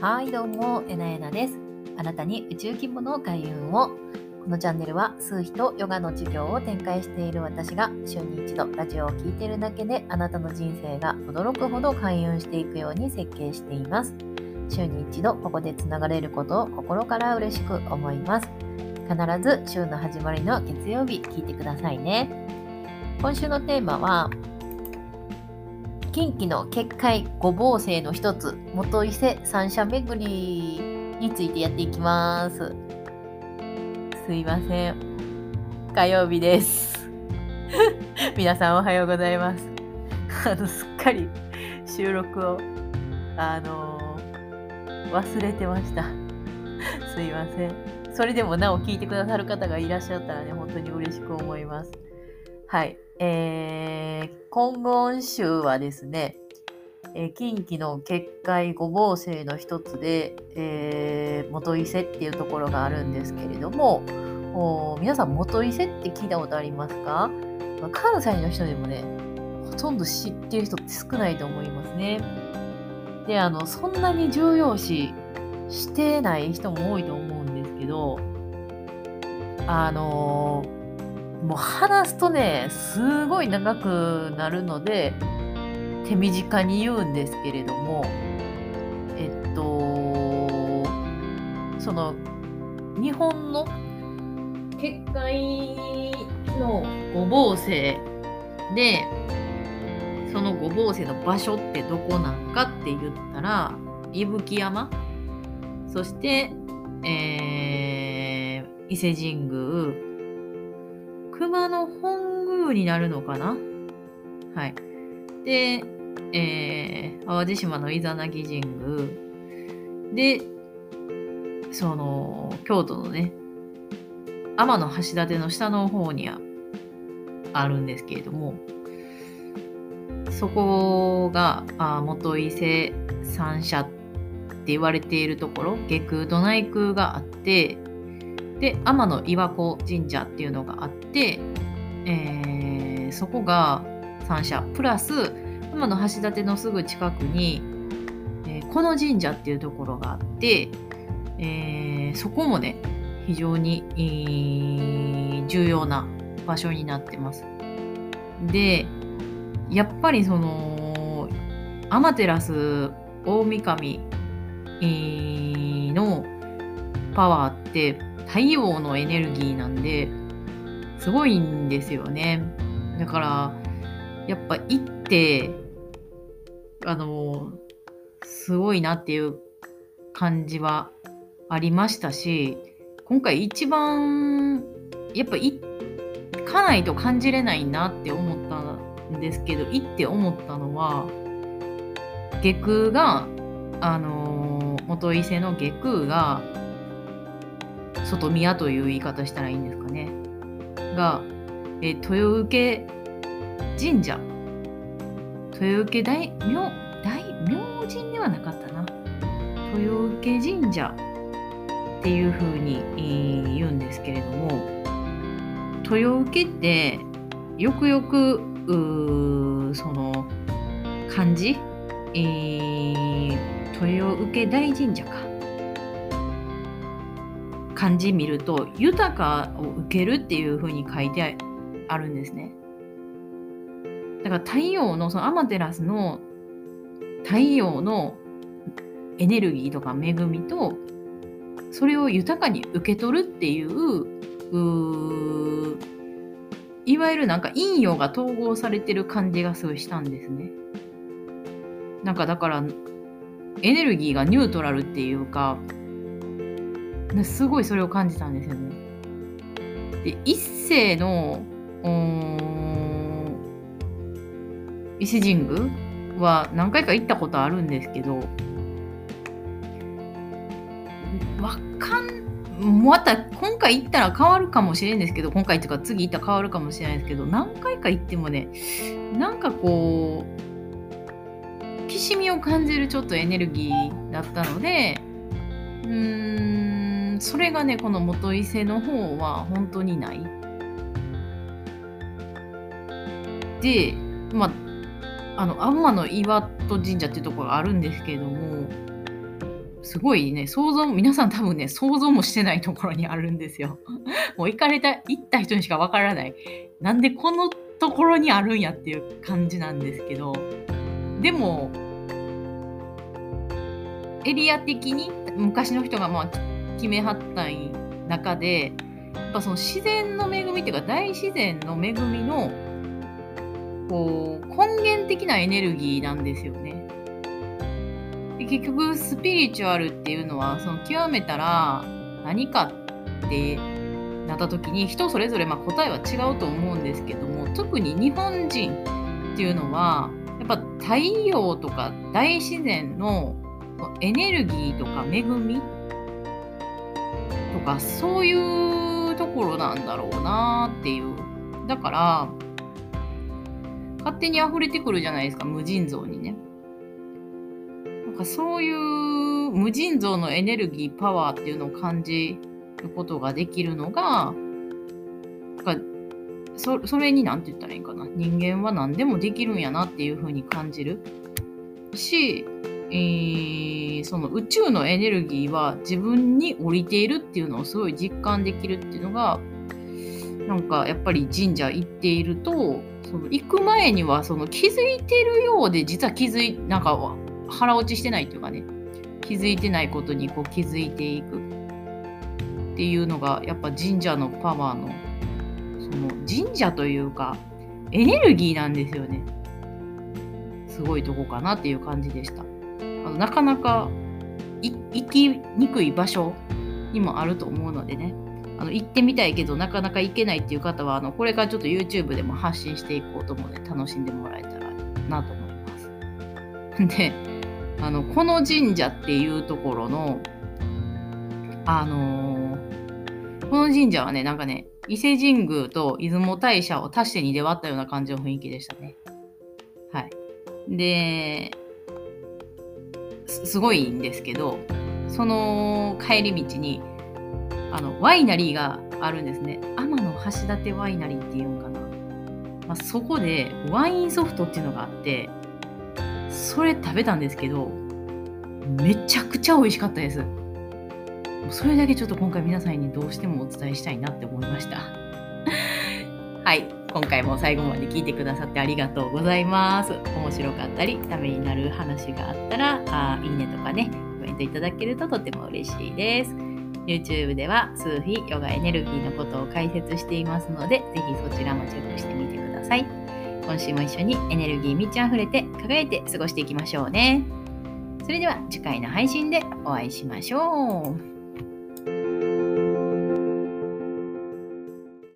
はいどうもえなえなです。あなたに宇宙規模の開運を。このチャンネルは数秘とヨガの授業を展開している私が週に一度ラジオを聴いているだけであなたの人生が驚くほど開運していくように設計しています。週に一度ここでつながれることを心から嬉しく思います。必ず週の始まりの月曜日聞いてくださいね。今週のテーマは近畿の結界五芒星の一つ元伊勢三社巡りについてやっていきます。すいません。火曜日です。皆さんおはようございます。あのすっかり収録をあのー、忘れてました。すいません。それでもなお聞いてくださる方がいらっしゃったらね本当に嬉しく思います。はいえー、今言集はですね、えー、近畿の結界五芒星の一つで、えー、元伊勢っていうところがあるんですけれども、皆さん元伊勢って聞いたことありますか？関西の人でもね、ほとんど知ってる人って少ないと思いますね。で、あの、そんなに重要視してない人も多いと思うんですけど、あのーもう話すとね、すごい長くなるので、手短に言うんですけれども、えっと、その、日本の結界の五芒星で、その五芒星の場所ってどこなんかって言ったら、伊吹山、そして、えー、伊勢神宮、熊の本宮になるのかな？はい。で、えー、淡路島のイザナギ神宮。で、その、京都のね、天橋立の下の方にはあるんですけれども、そこが、あ元伊勢三社って言われているところ、下空と内空があって、で天の岩子神社っていうのがあって、えー、そこが三社プラス天の橋立のすぐ近くに、えー、この神社っていうところがあって、えー、そこもね非常に、えー、重要な場所になってます。でやっぱりその天照大神、のパワーって太陽のエネルギーなんですごいんですよね。だからやっぱ行ってあのすごいなっていう感じはありましたし今回一番やっぱ行かないと感じれないなって思ったんですけど行って思ったのは下空があの元伊勢の下空が外宮という言い方したらいいんですかね。が、え豊受神社。豊受大明大明神ではなかったな。豊受神社っていうふうに、えー、言うんですけれども、豊受ってよくよくその漢字、えー、豊受大神社か。漢字見ると豊かを受けるっていう風に書いてあるんですね。だから太陽のそのアマテラスの太陽のエネルギーとか恵みとそれを豊かに受け取るっていういわゆるなんか陰陽が統合されてる感じがすごいしたんですね。なんかだからエネルギーがニュートラルっていうかすごいそれを感じたんですよね。で一世の伊勢神宮は何回か行ったことあるんですけどわかんまた今回行ったら変わるかもしれんですけど今回っていうか次行ったら変わるかもしれないですけど何回か行ってもねなんかこうきしみを感じるちょっとエネルギーだったのでうんそれがねこの元伊勢の方は本当にない。でまああの天の岩戸神社っていうところがあるんですけれどもすごいね、想像、皆さん多分ね、想像もしてないところにあるんですよ。もう行かれた、行った人にしかわからない。なんでこのところにあるんやっていう感じなんですけど、でも、エリア的に昔の人がまあ決めはった中で、やっぱその自然の恵みっていうか大自然の恵みのこう根源的なエネルギーなんですよね。で結局スピリチュアルっていうのはその極めたら何かってなった時に人それぞれまあ答えは違うと思うんですけども特に日本人っていうのはやっぱ太陽とか大自然のエネルギーとか恵みかそういうところなんだろうなっていう。だから勝手に溢れてくるじゃないですか無尽蔵にね。なんかそういう無尽蔵のエネルギーパワーっていうのを感じることができるのがかそそれに何て言ったらいいかな。人間は何でもできるんやなっていうふうに感じるしえー、その宇宙のエネルギーは自分に降りているっていうのをすごい実感できるっていうのがなんかやっぱり神社行っているとその行く前にはその気づいてるようで実は気づいなんか腹落ちしてないっていうかね気づいてないことにこう気づいていくっていうのがやっぱ神社のパワーのその神社というかエネルギーなんですよねすごいとこかなっていう感じでした。なかなか行きにくい場所にもあると思うのでねあの行ってみたいけどなかなか行けないっていう方はあのこれからちょっと YouTube でも発信していこうと思うので楽しんでもらえたらなと思います。であのこの神社っていうところのあのー、この神社はねなんかね伊勢神宮と出雲大社を足して2で割ったような感じの雰囲気でしたね。はい。で、すごいんですけどその帰り道にあのワイナリーがあるんですね。天の橋立ワイナリーっていうんかな、まあ、そこでワインソフトっていうのがあってそれ食べたんですけどめちゃくちゃ美味しかったです。それだけちょっと今回皆さんにどうしてもお伝えしたいなって思いました。はい。今回も最後まで聞いてくださってありがとうございます。面白かったり、ためになる話があったら、あいいねとかね、コメントいただけるととても嬉しいです。YouTube では数秘ヨガエネルギーのことを解説していますので、ぜひそちらもチェックしてみてください。今週も一緒にエネルギー満ち溢れて輝いて過ごしていきましょうね。それでは次回の配信でお会いしましょう。